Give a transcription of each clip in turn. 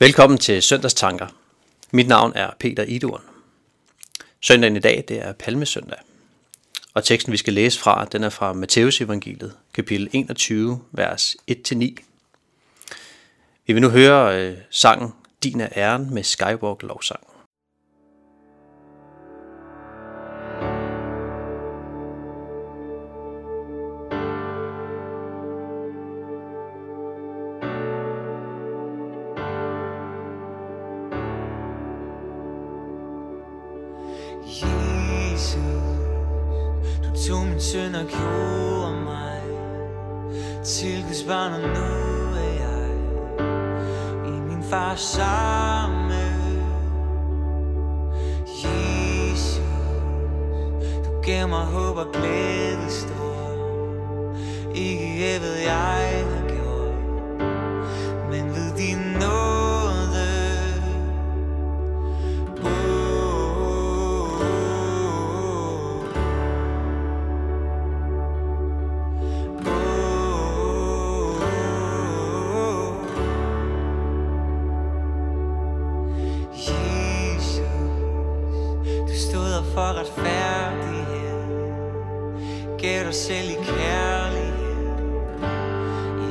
Velkommen til Søndagstanker. Mit navn er Peter Iduren. Søndagen i dag, det er Palmesøndag. Og teksten, vi skal læse fra, den er fra Matteus evangeliet, kapitel 21, vers 1-9. Vi vil nu høre øh, sangen Din er æren med Skywalk lovsang. Jesus, du tog min synd og gjorde mig til Guds barn, og nu er jeg i min fars samme. Jesus, du gav mig håb og glæde stor, ikke jeg ved jeg selv i kærlighed.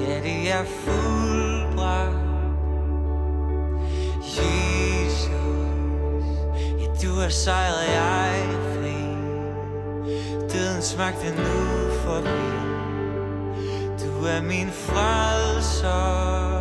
Ja, det er fuldbragt. Jesus, ja, du har sejret, jeg er fri. Døden smagte nu forbi. Du er min frelser.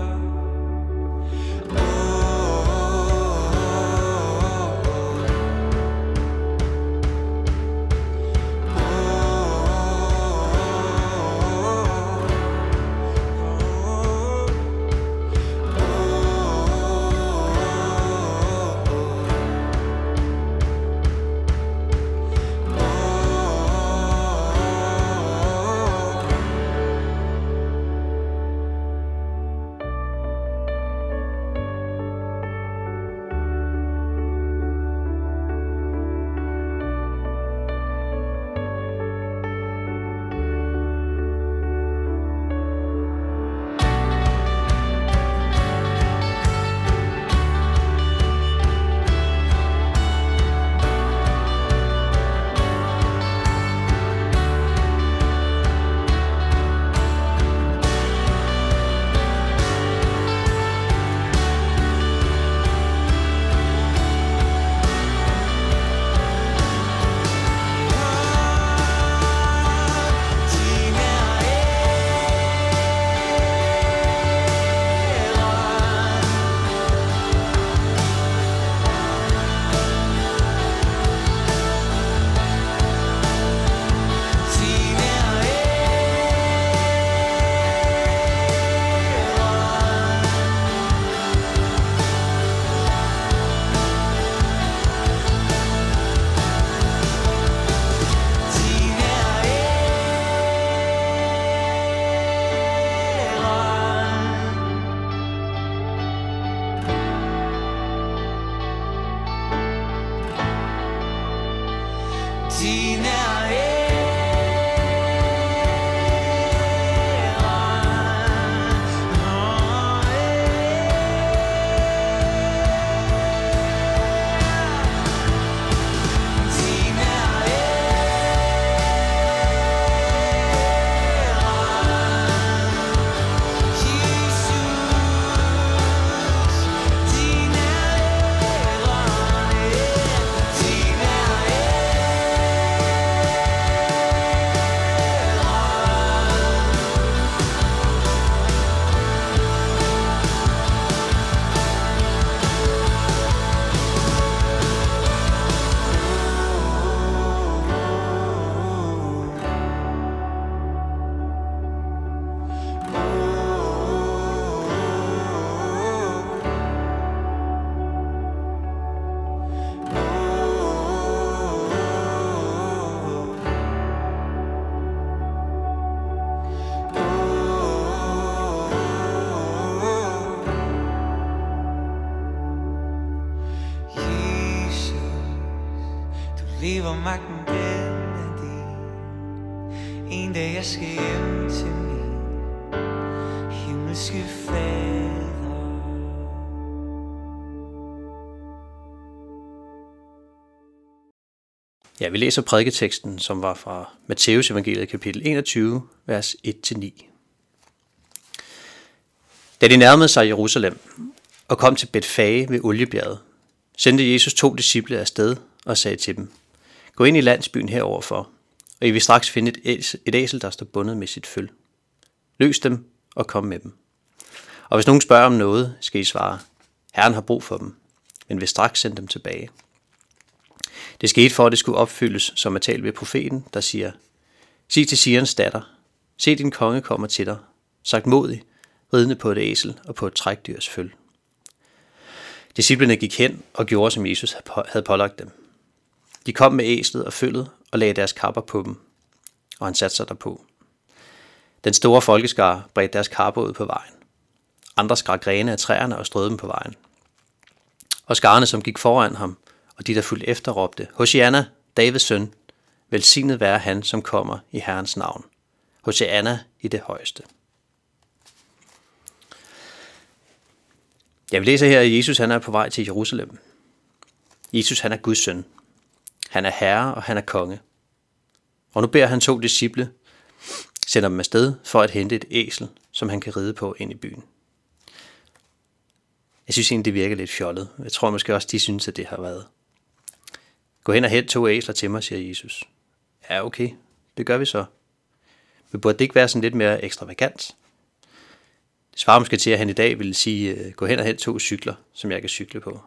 Ja, vi læser prædiketeksten, som var fra Matteus evangeliet kapitel 21, vers 1-9. Da de nærmede sig Jerusalem og kom til Betfage ved Oliebjerget, sendte Jesus to disciple afsted og sagde til dem, Gå ind i landsbyen heroverfor, og I vil straks finde et æsel, et æsel, der står bundet med sit føl. Løs dem og kom med dem. Og hvis nogen spørger om noget, skal I svare, Herren har brug for dem, men vil straks sende dem tilbage. Det skete for, at det skulle opfyldes, som er talt ved profeten, der siger, Sig til Sirens datter, se din konge kommer til dig, sagt modig, ridende på et æsel og på et trækdyrs føl. Disciplerne gik hen og gjorde, som Jesus havde pålagt dem. De kom med æslet og følget og lagde deres kapper på dem, og han satte sig derpå. Den store folkeskare bredte deres kapper ud på vejen. Andre skar grene af træerne og strøede dem på vejen. Og skarne, som gik foran ham, og de, der fulgte efter, råbte, Hosianna, Davids søn, velsignet være han, som kommer i Herrens navn. Hosianna i det højeste. Jeg vil læse her, at Jesus han er på vej til Jerusalem. Jesus han er Guds søn. Han er herre, og han er konge. Og nu beder han to disciple, sender dem afsted for at hente et æsel, som han kan ride på ind i byen. Jeg synes egentlig, det virker lidt fjollet. Jeg tror måske også, de synes, at det har været. Gå hen og hent to æsler til mig, siger Jesus. Ja, okay. Det gør vi så. Men burde det ikke være sådan lidt mere ekstravagant? Det svarer måske til, at han i dag ville sige, øh, gå hen og hent to cykler, som jeg kan cykle på.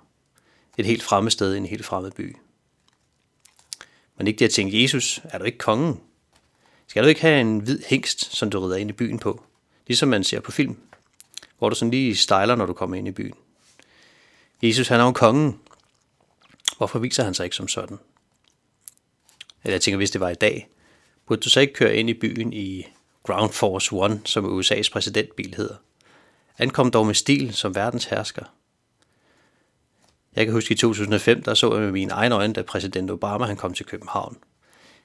Et helt fremmed sted i en helt fremmed by. Men ikke det at tænke, Jesus, er du ikke kongen? Skal du ikke have en hvid hængst, som du rider ind i byen på? Ligesom man ser på film, hvor du sådan lige stejler, når du kommer ind i byen. Jesus, han er jo kongen. Hvorfor viser han sig ikke som sådan? Eller jeg tænker, hvis det var i dag, burde du så ikke køre ind i byen i Ground Force One, som USA's præsidentbil hedder? Ankom dog med stil som verdens hersker. Jeg kan huske i 2005, der så jeg med mine egne øjne, da præsident Obama han kom til København.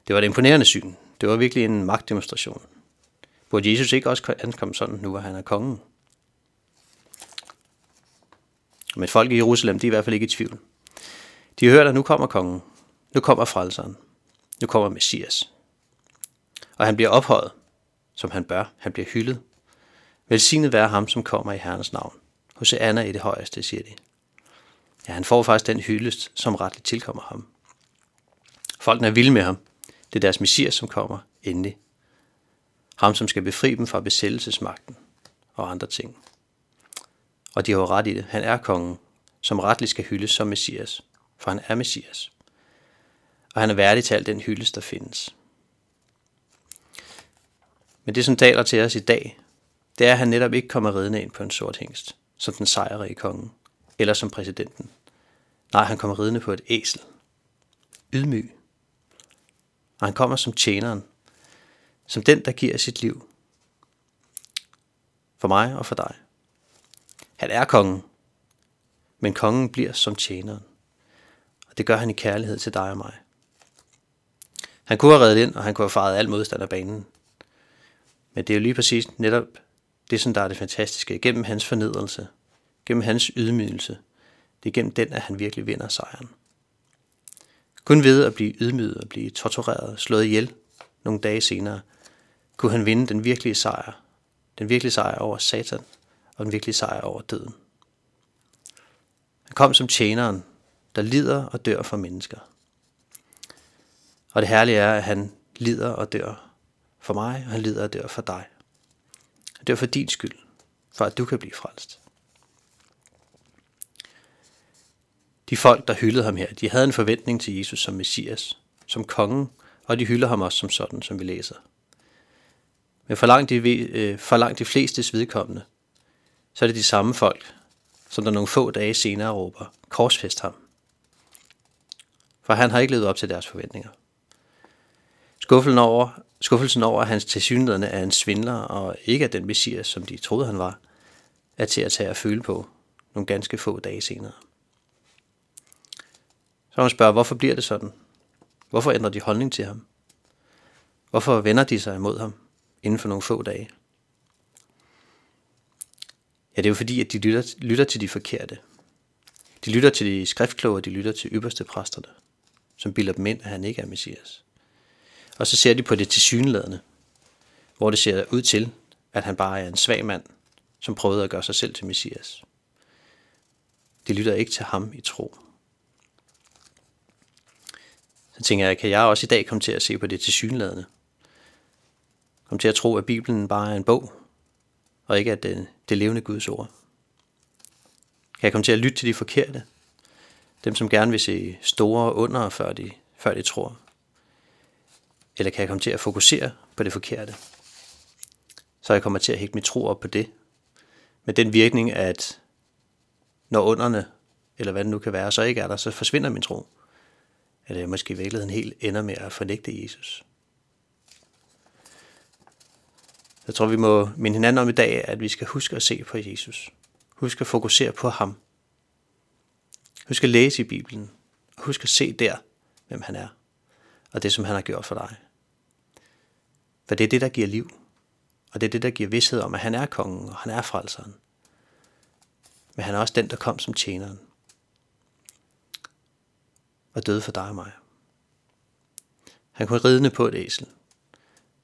Det var et imponerende syn. Det var virkelig en magtdemonstration. Burde Jesus ikke også ankomme sådan, nu hvor han er kongen? Men folk i Jerusalem, de er i hvert fald ikke i tvivl. De hører, at nu kommer kongen. Nu kommer frelseren. Nu kommer Messias. Og han bliver ophøjet, som han bør. Han bliver hyldet. Velsignet være ham, som kommer i Herrens navn. Hos Anna i det højeste, siger de. Ja, han får faktisk den hyldest, som retligt tilkommer ham. Folkene er vilde med ham. Det er deres messias, som kommer endelig. Ham, som skal befri dem fra besættelsesmagten og andre ting. Og de har jo ret i det. Han er kongen, som retligt skal hyldes som messias, for han er messias. Og han er værdig til al den hyldest, der findes. Men det, som taler til os i dag, det er, at han netop ikke kommer ridende ind på en sort hængst, som den sejrige konge, eller som præsidenten. Nej, han kommer ridende på et æsel. Ydmyg. Og han kommer som tjeneren, som den, der giver sit liv. For mig og for dig. Han er kongen, men kongen bliver som tjeneren. Og det gør han i kærlighed til dig og mig. Han kunne have reddet ind, og han kunne have faret al modstand af banen. Men det er jo lige præcis netop det, som der er det fantastiske. Gennem hans fornedrelse, gennem hans ydmygelse, det er gennem den, at han virkelig vinder sejren. Kun ved at blive ydmyget og blive tortureret, slået ihjel nogle dage senere, kunne han vinde den virkelige sejr. Den virkelige sejr over Satan og den virkelige sejr over døden. Han kom som tjeneren, der lider og dør for mennesker. Og det herlige er, at han lider og dør for mig, og han lider og dør for dig. Han dør for din skyld, for at du kan blive frelst. De folk, der hyldede ham her, de havde en forventning til Jesus som Messias, som kongen, og de hylder ham også som sådan, som vi læser. Men for langt de, øh, for langt de flestes vedkommende, så er det de samme folk, som der nogle få dage senere råber, korsfest ham. For han har ikke levet op til deres forventninger. Skuffelsen over, skuffelsen over at hans tilsyneladende er en svindler og ikke er den messias, som de troede han var, er til at tage og føle på nogle ganske få dage senere. Så man spørger, hvorfor bliver det sådan? Hvorfor ændrer de holdning til ham? Hvorfor vender de sig imod ham inden for nogle få dage? Ja, det er jo fordi, at de lytter, lytter til de forkerte. De lytter til de skriftkloge, og de lytter til ypperste præsterne som bilder dem ind, at han ikke er Messias. Og så ser de på det tilsyneladende, hvor det ser ud til, at han bare er en svag mand, som prøvede at gøre sig selv til Messias. De lytter ikke til ham i tro. Så tænker jeg, kan jeg også i dag komme til at se på det tilsyneladende? Kom til at tro, at Bibelen bare er en bog, og ikke at det, det levende Guds ord. Kan jeg komme til at lytte til de forkerte? Dem, som gerne vil se store under, før de, før de tror? Eller kan jeg komme til at fokusere på det forkerte? Så jeg kommer til at hægte mit tro op på det. Med den virkning, at når underne, eller hvad det nu kan være, så ikke er der, så forsvinder min tro. Eller jeg måske i virkeligheden helt ender med at fornægte Jesus. Jeg tror, vi må minde hinanden om i dag, at vi skal huske at se på Jesus. Husk at fokusere på ham. Husk at læse i Bibelen. Husk at se der, hvem han er. Og det, som han har gjort for dig. For det er det, der giver liv. Og det er det, der giver vidshed om, at han er kongen, og han er frelseren. Men han er også den, der kom som tjeneren. Og døde for dig og mig. Han kunne ridende på et æsel,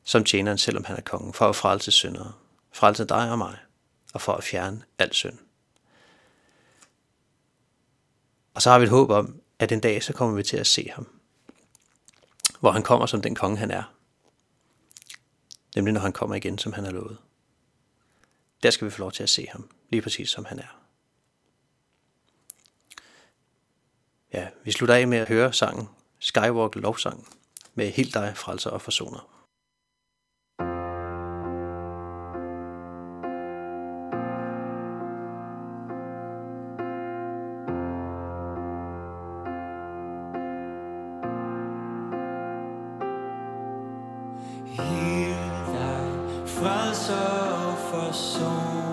som tjeneren, selvom han er kongen, for at frelse syndere. Frelse dig og mig, og for at fjerne al synd. Og så har vi et håb om, at en dag så kommer vi til at se ham. Hvor han kommer som den konge, han er. Nemlig når han kommer igen, som han har lovet. Der skal vi få lov til at se ham, lige præcis som han er. Ja, vi slutter af med at høre sangen Skywalk Lovsang med Helt dig, frelser og forsoner. Frelser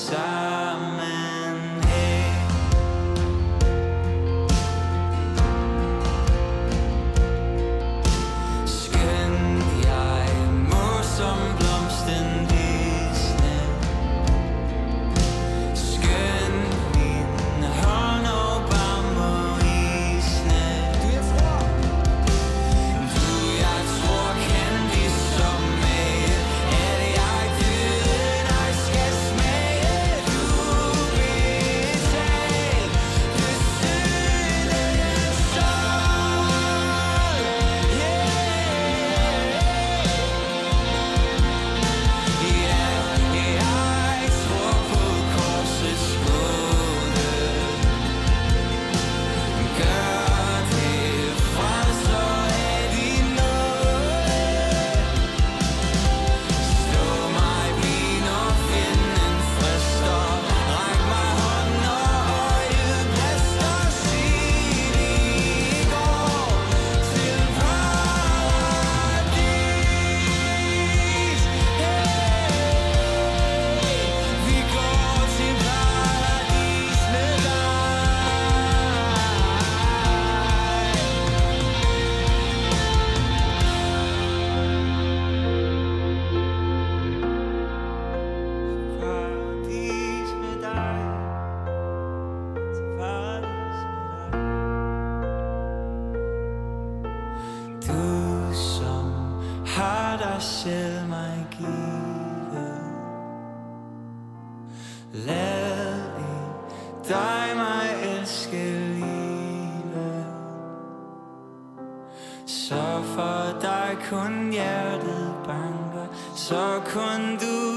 side. Lad i dig mig elske livet. Så for dig kun hjertet banker. Så kun du